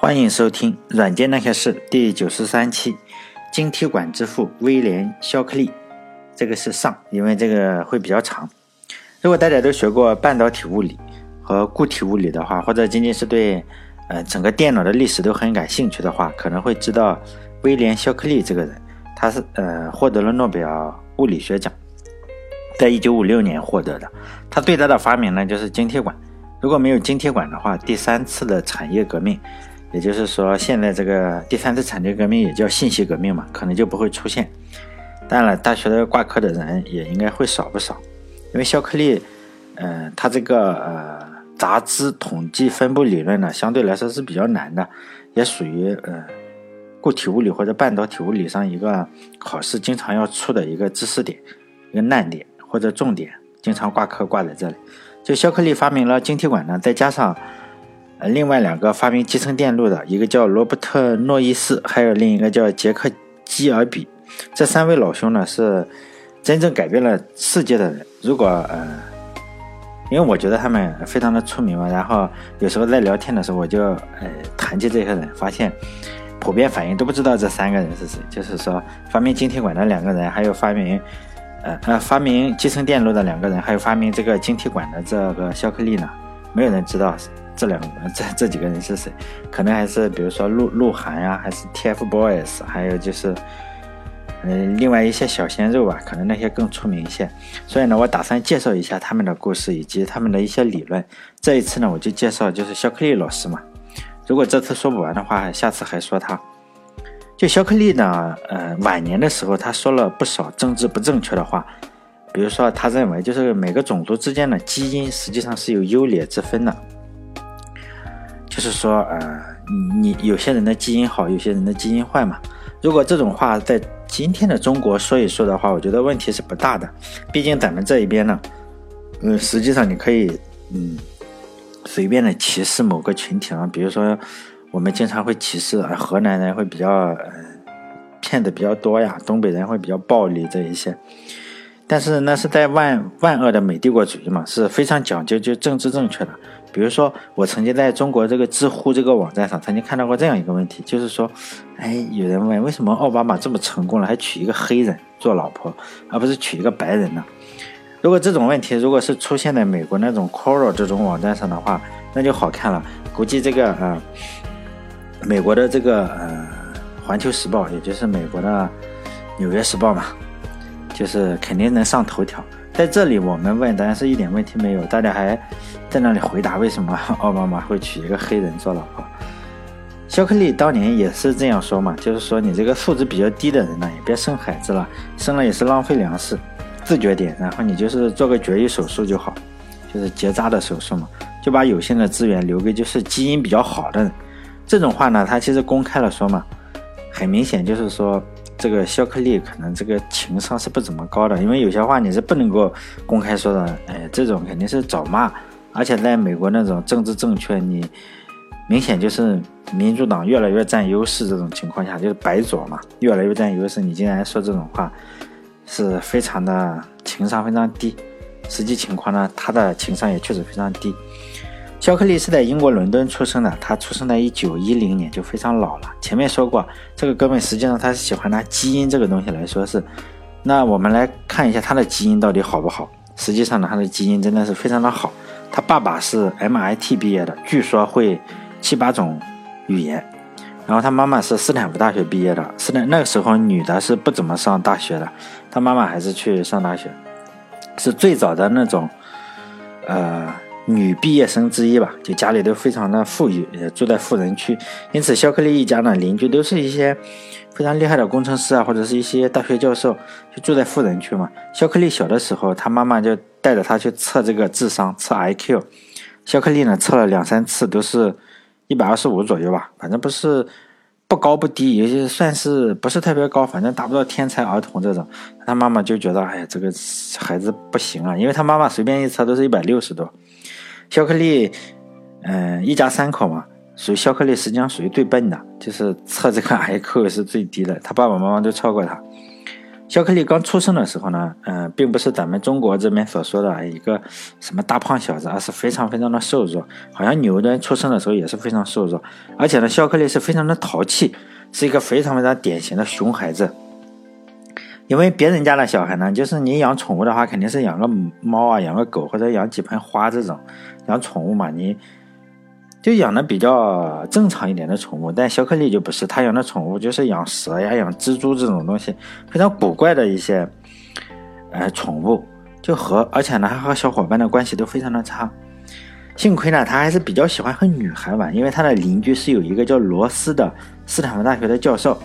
欢迎收听《软件那些事》第九十三期，晶体管之父威廉·肖克利。这个是上，因为这个会比较长。如果大家都学过半导体物理和固体物理的话，或者仅仅是对呃整个电脑的历史都很感兴趣的话，可能会知道威廉·肖克利这个人。他是呃获得了诺贝尔物理学奖，在一九五六年获得的。他最大的发明呢就是晶体管。如果没有晶体管的话，第三次的产业革命。也就是说，现在这个第三次产业革命也叫信息革命嘛，可能就不会出现。当然了，大学的挂科的人也应该会少不少，因为肖克利，嗯，他这个呃杂质统计分布理论呢，相对来说是比较难的，也属于呃固体物理或者半导体物理上一个考试经常要出的一个知识点，一个难点或者重点，经常挂科挂在这里。就肖克利发明了晶体管呢，再加上。呃，另外两个发明集成电路的，一个叫罗伯特·诺伊斯，还有另一个叫杰克·基尔比。这三位老兄呢，是真正改变了世界的人。如果呃，因为我觉得他们非常的出名嘛，然后有时候在聊天的时候，我就呃谈起这些人，发现普遍反应都不知道这三个人是谁。就是说，发明晶体管的两个人，还有发明呃呃发明集成电路的两个人，还有发明这个晶体管的这个肖克利呢，没有人知道。这两个这这几个人是谁？可能还是比如说鹿鹿晗呀，还是 TFBOYS，还有就是，嗯，另外一些小鲜肉吧，可能那些更出名一些。所以呢，我打算介绍一下他们的故事以及他们的一些理论。这一次呢，我就介绍就是肖克利老师嘛。如果这次说不完的话，下次还说他。就肖克利呢，呃，晚年的时候他说了不少政治不正确的话，比如说他认为就是每个种族之间的基因实际上是有优劣之分的。就是说，呃，你有些人的基因好，有些人的基因坏嘛。如果这种话在今天的中国说一说的话，我觉得问题是不大的。毕竟咱们这一边呢，嗯，实际上你可以，嗯，随便的歧视某个群体啊。比如说，我们经常会歧视啊，河南人会比较，呃，骗的比较多呀，东北人会比较暴力这一些。但是那是在万万恶的美帝国主义嘛，是非常讲究就政治正确的。比如说，我曾经在中国这个知乎这个网站上曾经看到过这样一个问题，就是说，哎，有人问为什么奥巴马这么成功了，还娶一个黑人做老婆，而不是娶一个白人呢？如果这种问题如果是出现在美国那种 Quora 这种网站上的话，那就好看了。估计这个呃，美国的这个呃《环球时报》，也就是美国的《纽约时报》嘛，就是肯定能上头条。在这里，我们问，当然是一点问题没有。大家还在那里回答为什么奥巴马会娶一个黑人做老婆？肖克利当年也是这样说嘛，就是说你这个素质比较低的人呢，也别生孩子了，生了也是浪费粮食，自觉点，然后你就是做个绝育手术就好，就是结扎的手术嘛，就把有限的资源留给就是基因比较好的人。这种话呢，他其实公开了说嘛，很明显就是说。这个肖克利可能这个情商是不怎么高的，因为有些话你是不能够公开说的。哎，这种肯定是找骂，而且在美国那种政治正确，你明显就是民主党越来越占优势这种情况下，就是白左嘛，越来越占优势，你竟然说这种话，是非常的情商非常低。实际情况呢，他的情商也确实非常低。肖克利是在英国伦敦出生的，他出生在一九一零年，就非常老了。前面说过，这个哥们实际上他是喜欢拿基因这个东西来说是。那我们来看一下他的基因到底好不好？实际上呢，他的基因真的是非常的好。他爸爸是 MIT 毕业的，据说会七八种语言。然后他妈妈是斯坦福大学毕业的，斯坦那个时候女的是不怎么上大学的，他妈妈还是去上大学，是最早的那种，呃。女毕业生之一吧，就家里都非常的富裕，也住在富人区，因此肖克利一家呢，邻居都是一些非常厉害的工程师啊，或者是一些大学教授，就住在富人区嘛。肖克利小的时候，他妈妈就带着他去测这个智商，测 IQ。肖克利呢，测了两三次，都是一百二十五左右吧，反正不是不高不低，也就算是不是特别高，反正达不到天才儿童这种。他妈妈就觉得，哎呀，这个孩子不行啊，因为他妈妈随便一测都是一百六十多。肖克利，嗯，一家三口嘛，属于肖克利，实际上属于最笨的，就是测这个 IQ 是最低的，他爸爸妈妈都超过他。肖克利刚出生的时候呢，嗯，并不是咱们中国这边所说的一个什么大胖小子，而是非常非常的瘦弱，好像牛顿出生的时候也是非常瘦弱，而且呢，肖克利是非常的淘气，是一个非常非常典型的熊孩子。因为别人家的小孩呢，就是你养宠物的话，肯定是养个猫啊，养个狗或者养几盆花这种，养宠物嘛，你。就养的比较正常一点的宠物，但肖克利就不是，他养的宠物就是养蛇呀、养蜘蛛这种东西，非常古怪的一些，呃，宠物，就和而且呢，还和小伙伴的关系都非常的差。幸亏呢，他还是比较喜欢和女孩玩，因为他的邻居是有一个叫罗斯的斯坦福大学的教授，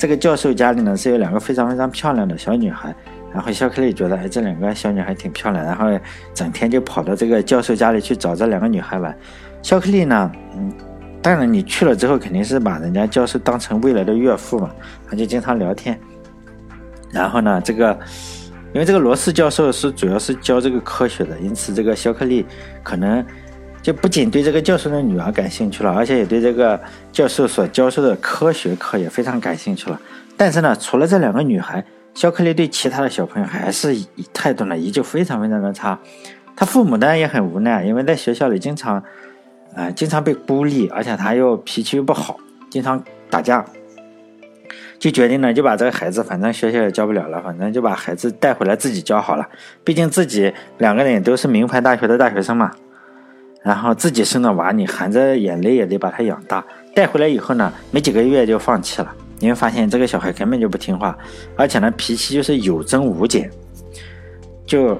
这个教授家里呢是有两个非常非常漂亮的小女孩，然后肖克利觉得，哎，这两个小女孩挺漂亮，然后整天就跑到这个教授家里去找这两个女孩玩。肖克利呢？嗯，当然你去了之后，肯定是把人家教授当成未来的岳父嘛，他就经常聊天。然后呢，这个因为这个罗斯教授是主要是教这个科学的，因此这个肖克利可能就不仅对这个教授的女儿感兴趣了，而且也对这个教授所教授的科学课也非常感兴趣了。但是呢，除了这两个女孩，肖克利对其他的小朋友还是态度呢依旧非常非常的差。他父母呢也很无奈，因为在学校里经常。呃，经常被孤立，而且他又脾气又不好，经常打架，就决定呢，就把这个孩子，反正学校也教不了了，反正就把孩子带回来自己教好了。毕竟自己两个人也都是名牌大学的大学生嘛，然后自己生的娃，你含着眼泪也得把他养大。带回来以后呢，没几个月就放弃了，因为发现这个小孩根本就不听话，而且呢，脾气就是有增无减，就。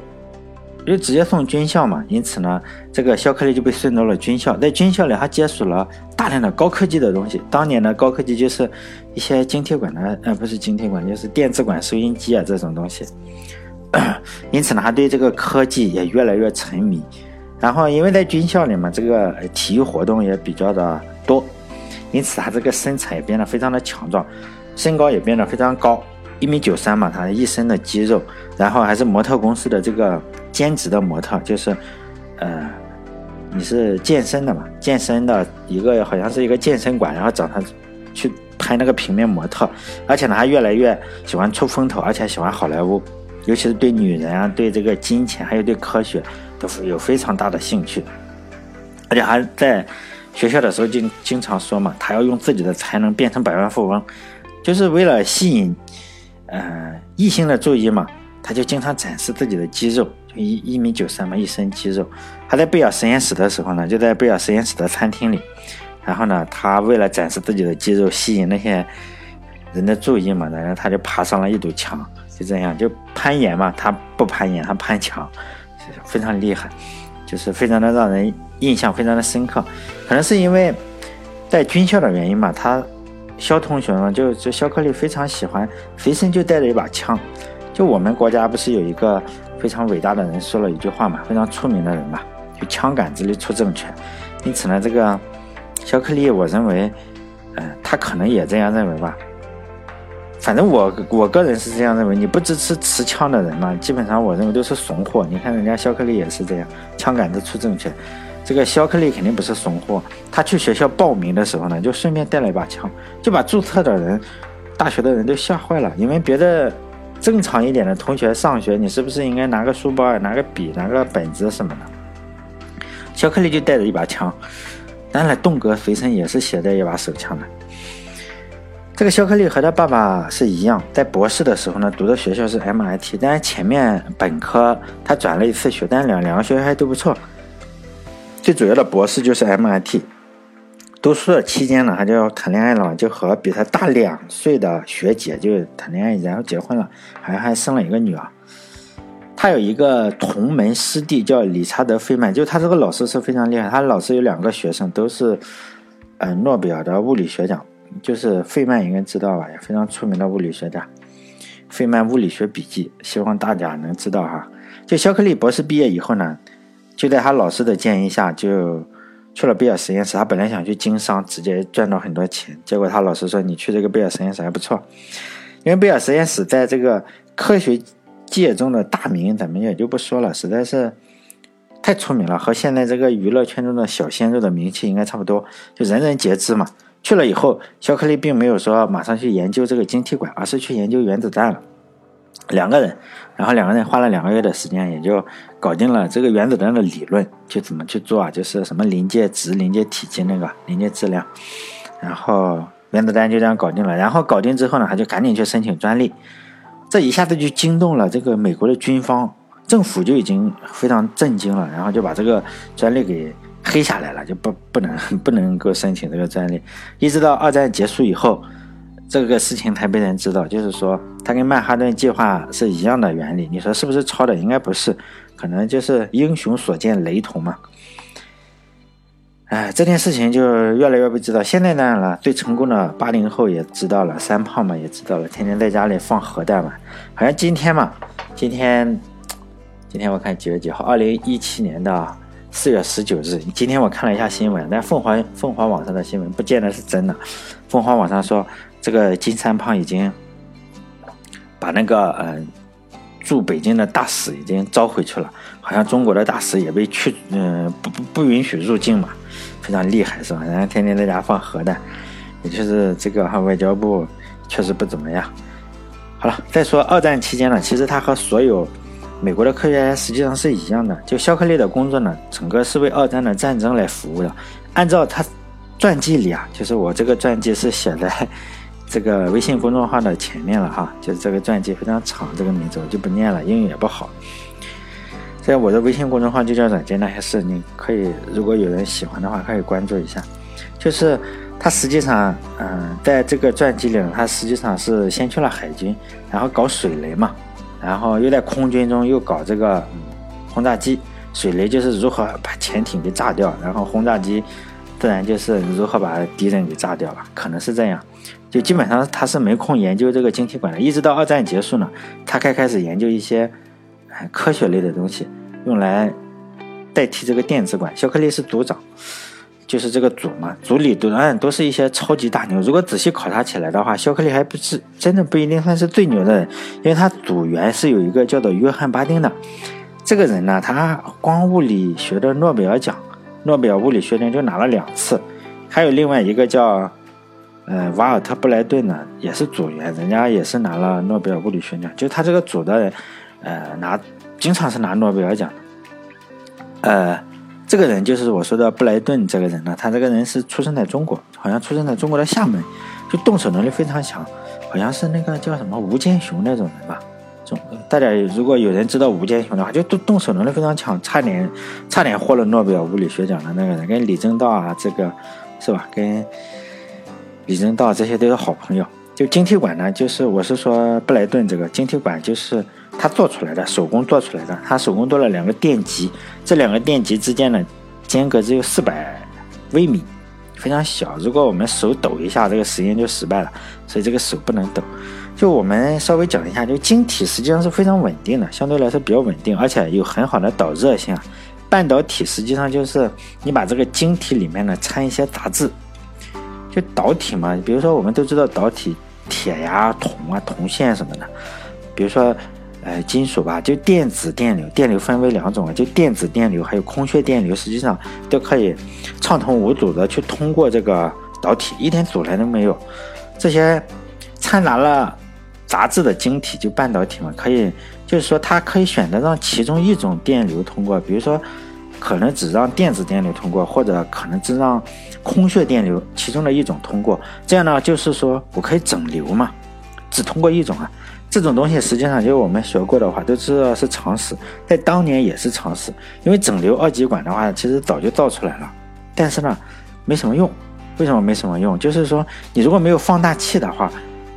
就直接送军校嘛，因此呢，这个肖克利就被送到了军校。在军校里，他接触了大量的高科技的东西。当年的高科技就是一些晶体管的，呃，不是晶体管，就是电子管、收音机啊这种东西。因此呢，他对这个科技也越来越沉迷。然后，因为在军校里嘛，这个体育活动也比较的多，因此他这个身材也变得非常的强壮，身高也变得非常高，一米九三嘛，他一身的肌肉，然后还是模特公司的这个。兼职的模特就是，呃，你是健身的嘛？健身的一个好像是一个健身馆，然后找他去拍那个平面模特，而且呢，还越来越喜欢出风头，而且喜欢好莱坞，尤其是对女人啊、对这个金钱还有对科学都是有非常大的兴趣，而且还在学校的时候经经常说嘛，他要用自己的才能变成百万富翁，就是为了吸引呃异性的注意嘛，他就经常展示自己的肌肉。就一一米九三嘛，一身肌肉。他在贝尔实验室的时候呢，就在贝尔实验室的餐厅里。然后呢，他为了展示自己的肌肉，吸引那些人的注意嘛，然后他就爬上了一堵墙，就这样就攀岩嘛。他不攀岩，他攀墙，非常厉害，就是非常的让人印象非常的深刻。可能是因为在军校的原因吧，他肖同学呢，就就肖克利非常喜欢，随身就带着一把枪。就我们国家不是有一个。非常伟大的人说了一句话嘛，非常出名的人嘛，就枪杆子里出政权。因此呢，这个肖克利，我认为，嗯，他可能也这样认为吧。反正我我个人是这样认为，你不支持持枪的人嘛，基本上我认为都是怂货。你看人家肖克利也是这样，枪杆子出政权。这个肖克利肯定不是怂货，他去学校报名的时候呢，就顺便带了一把枪，就把注册的人、大学的人都吓坏了，因为别的。正常一点的同学上学，你是不是应该拿个书包、拿个笔、拿个本子什么的？肖克利就带着一把枪，当然栋哥随身也是携带一把手枪的。这个肖克利和他爸爸是一样，在博士的时候呢，读的学校是 MIT，但是前面本科他转了一次学，但两两个学校还都不错。最主要的博士就是 MIT。读书的期间呢，他就要谈恋爱了，就和比他大两岁的学姐就谈恋爱，然后结婚了，还还生了一个女儿。他有一个同门师弟叫理查德·费曼，就他这个老师是非常厉害。他老师有两个学生都是，呃，诺贝尔的物理学奖，就是费曼应该知道吧，也非常出名的物理学家。费曼物理学笔记，希望大家能知道哈。就肖克利博士毕业以后呢，就在他老师的建议下就。去了贝尔实验室，他本来想去经商，直接赚到很多钱。结果他老师说：“你去这个贝尔实验室还不错，因为贝尔实验室在这个科学界中的大名，咱们也就不说了，实在是太出名了，和现在这个娱乐圈中的小鲜肉的名气应该差不多，就人人皆知嘛。去了以后，肖克利并没有说马上去研究这个晶体管，而是去研究原子弹了。两个人，然后两个人花了两个月的时间，也就搞定了这个原子弹的理论，就怎么去做啊？就是什么临界值、临界体积那个临界质量，然后原子弹就这样搞定了。然后搞定之后呢，他就赶紧去申请专利，这一下子就惊动了这个美国的军方，政府就已经非常震惊了，然后就把这个专利给黑下来了，就不不能 不能够申请这个专利，一直到二战结束以后。这个事情才被人知道，就是说它跟曼哈顿计划是一样的原理。你说是不是抄的？应该不是，可能就是英雄所见雷同嘛。哎，这件事情就越来越不知道。现在当然了，最成功的八零后也知道了，三胖嘛也知道了，天天在家里放核弹嘛。好像今天嘛，今天今天我看几月几号？二零一七年的四月十九日。今天我看了一下新闻，但凤凰凤凰网上的新闻不见得是真的。凤凰网上说。这个金三胖已经把那个嗯驻北京的大使已经召回去了，好像中国的大使也被驱嗯不不不允许入境嘛，非常厉害是吧？然后天天在家放核弹，也就是这个哈外交部确实不怎么样。好了，再说二战期间呢，其实他和所有美国的科学家实际上是一样的，就肖克利的工作呢，整个是为二战的战争来服务的。按照他传记里啊，就是我这个传记是写在。这个微信公众号的前面了哈，就是这个传记非常长，这个名字我就不念了，英语也不好。在我的微信公众号就叫“软件那些事”，你可以如果有人喜欢的话，可以关注一下。就是他实际上，嗯，在这个传记里，他实际上是先去了海军，然后搞水雷嘛，然后又在空军中又搞这个轰炸机。水雷就是如何把潜艇给炸掉，然后轰炸机自然就是如何把敌人给炸掉了，可能是这样。就基本上他是没空研究这个晶体管的，一直到二战结束呢，他才开始研究一些科学类的东西，用来代替这个电子管。肖克利是组长，就是这个组嘛，组里都嗯都是一些超级大牛。如果仔细考察起来的话，肖克利还不是真的不一定算是最牛的人，因为他组员是有一个叫做约翰巴丁的这个人呢，他光物理学的诺贝尔奖，诺贝尔物理学奖就拿了两次，还有另外一个叫。呃，瓦尔特布莱顿呢也是组员，人家也是拿了诺贝尔物理学奖。就他这个组的人，呃，拿经常是拿诺贝尔奖。呃，这个人就是我说的布莱顿这个人呢，他这个人是出生在中国，好像出生在中国的厦门，就动手能力非常强，好像是那个叫什么吴健雄那种人吧。大家如果有人知道吴健雄的话，就动动手能力非常强，差点差点获了诺贝尔物理学奖的那个人，跟李政道啊，这个是吧？跟李政道这些都是好朋友。就晶体管呢，就是我是说布莱顿这个晶体管，就是它做出来的，手工做出来的。它手工做了两个电极，这两个电极之间呢间隔只有四百微米，非常小。如果我们手抖一下，这个实验就失败了。所以这个手不能抖。就我们稍微讲一下，就晶体实际上是非常稳定的，相对来说比较稳定，而且有很好的导热性。半导体实际上就是你把这个晶体里面呢掺一些杂质。就导体嘛，比如说我们都知道导体，铁呀、铜啊、铜线什么的。比如说，呃，金属吧，就电子电流，电流分为两种啊，就电子电流还有空穴电流，实际上都可以畅通无阻的去通过这个导体，一点阻拦都没有。这些掺杂了杂质的晶体，就半导体嘛，可以，就是说它可以选择让其中一种电流通过，比如说。可能只让电子电流通过，或者可能只让空穴电流其中的一种通过。这样呢，就是说我可以整流嘛，只通过一种啊。这种东西实际上就我们学过的话都知道是常识，在当年也是常识。因为整流二极管的话，其实早就造出来了，但是呢，没什么用。为什么没什么用？就是说你如果没有放大器的话，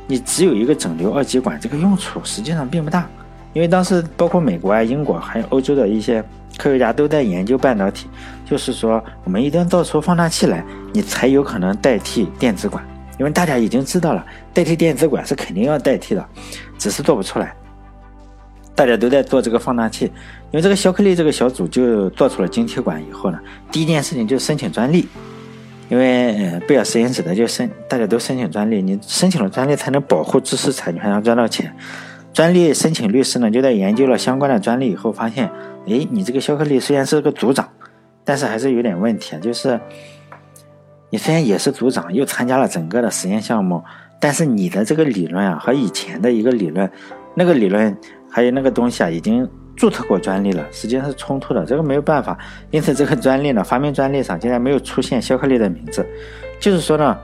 你只有一个整流二极管，这个用处实际上并不大。因为当时包括美国啊、英国还有欧洲的一些。科学家都在研究半导体，就是说，我们一定要造出放大器来，你才有可能代替电子管。因为大家已经知道了，代替电子管是肯定要代替的，只是做不出来。大家都在做这个放大器，因为这个肖克利这个小组就做出了晶体管以后呢，第一件事情就是申请专利，因为贝尔实验室的就申，大家都申请专利，你申请了专利才能保护知识产权，要赚到钱。专利申请律师呢，就在研究了相关的专利以后，发现，哎，你这个肖克利虽然是个组长，但是还是有点问题啊，就是你虽然也是组长，又参加了整个的实验项目，但是你的这个理论啊，和以前的一个理论，那个理论还有那个东西啊，已经注册过专利了，实际上是冲突的，这个没有办法。因此，这个专利呢，发明专利上竟然没有出现肖克利的名字，就是说呢，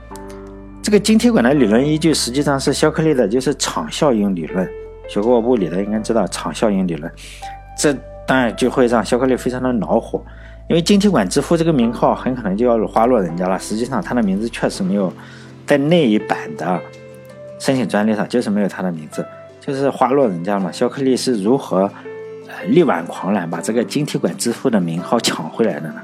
这个晶体管的理论依据实际上是肖克利的，就是场效应理论。学过物理的应该知道场效应理论，这当然就会让肖克利非常的恼火，因为晶体管之父这个名号很可能就要花落人家了。实际上，他的名字确实没有在那一版的申请专利上，就是没有他的名字。就是花落人家嘛，肖克利是如何力挽狂澜把这个晶体管之父的名号抢回来的呢？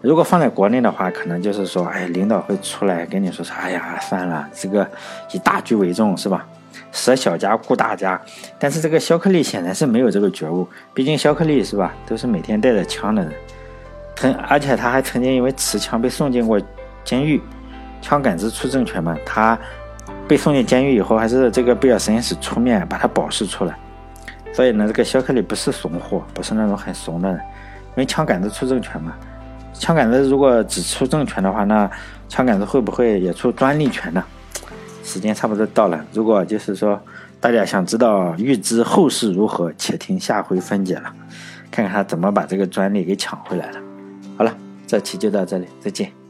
如果放在国内的话，可能就是说，哎，领导会出来跟你说说，哎呀，算了，这个以大局为重，是吧？舍小家顾大家。但是这个肖克利显然是没有这个觉悟，毕竟肖克利是吧，都是每天带着枪的人，曾而且他还曾经因为持枪被送进过监狱，枪杆子出政权嘛，他。被送进监狱以后，还是这个贝尔实验室出面把他保释出来。所以呢，这个肖克利不是怂货，不是那种很怂的人。因为枪杆子出政权嘛，枪杆子如果只出政权的话，那枪杆子会不会也出专利权呢？时间差不多到了，如果就是说大家想知道预知后事如何，且听下回分解了，看看他怎么把这个专利给抢回来了。好了，这期就到这里，再见。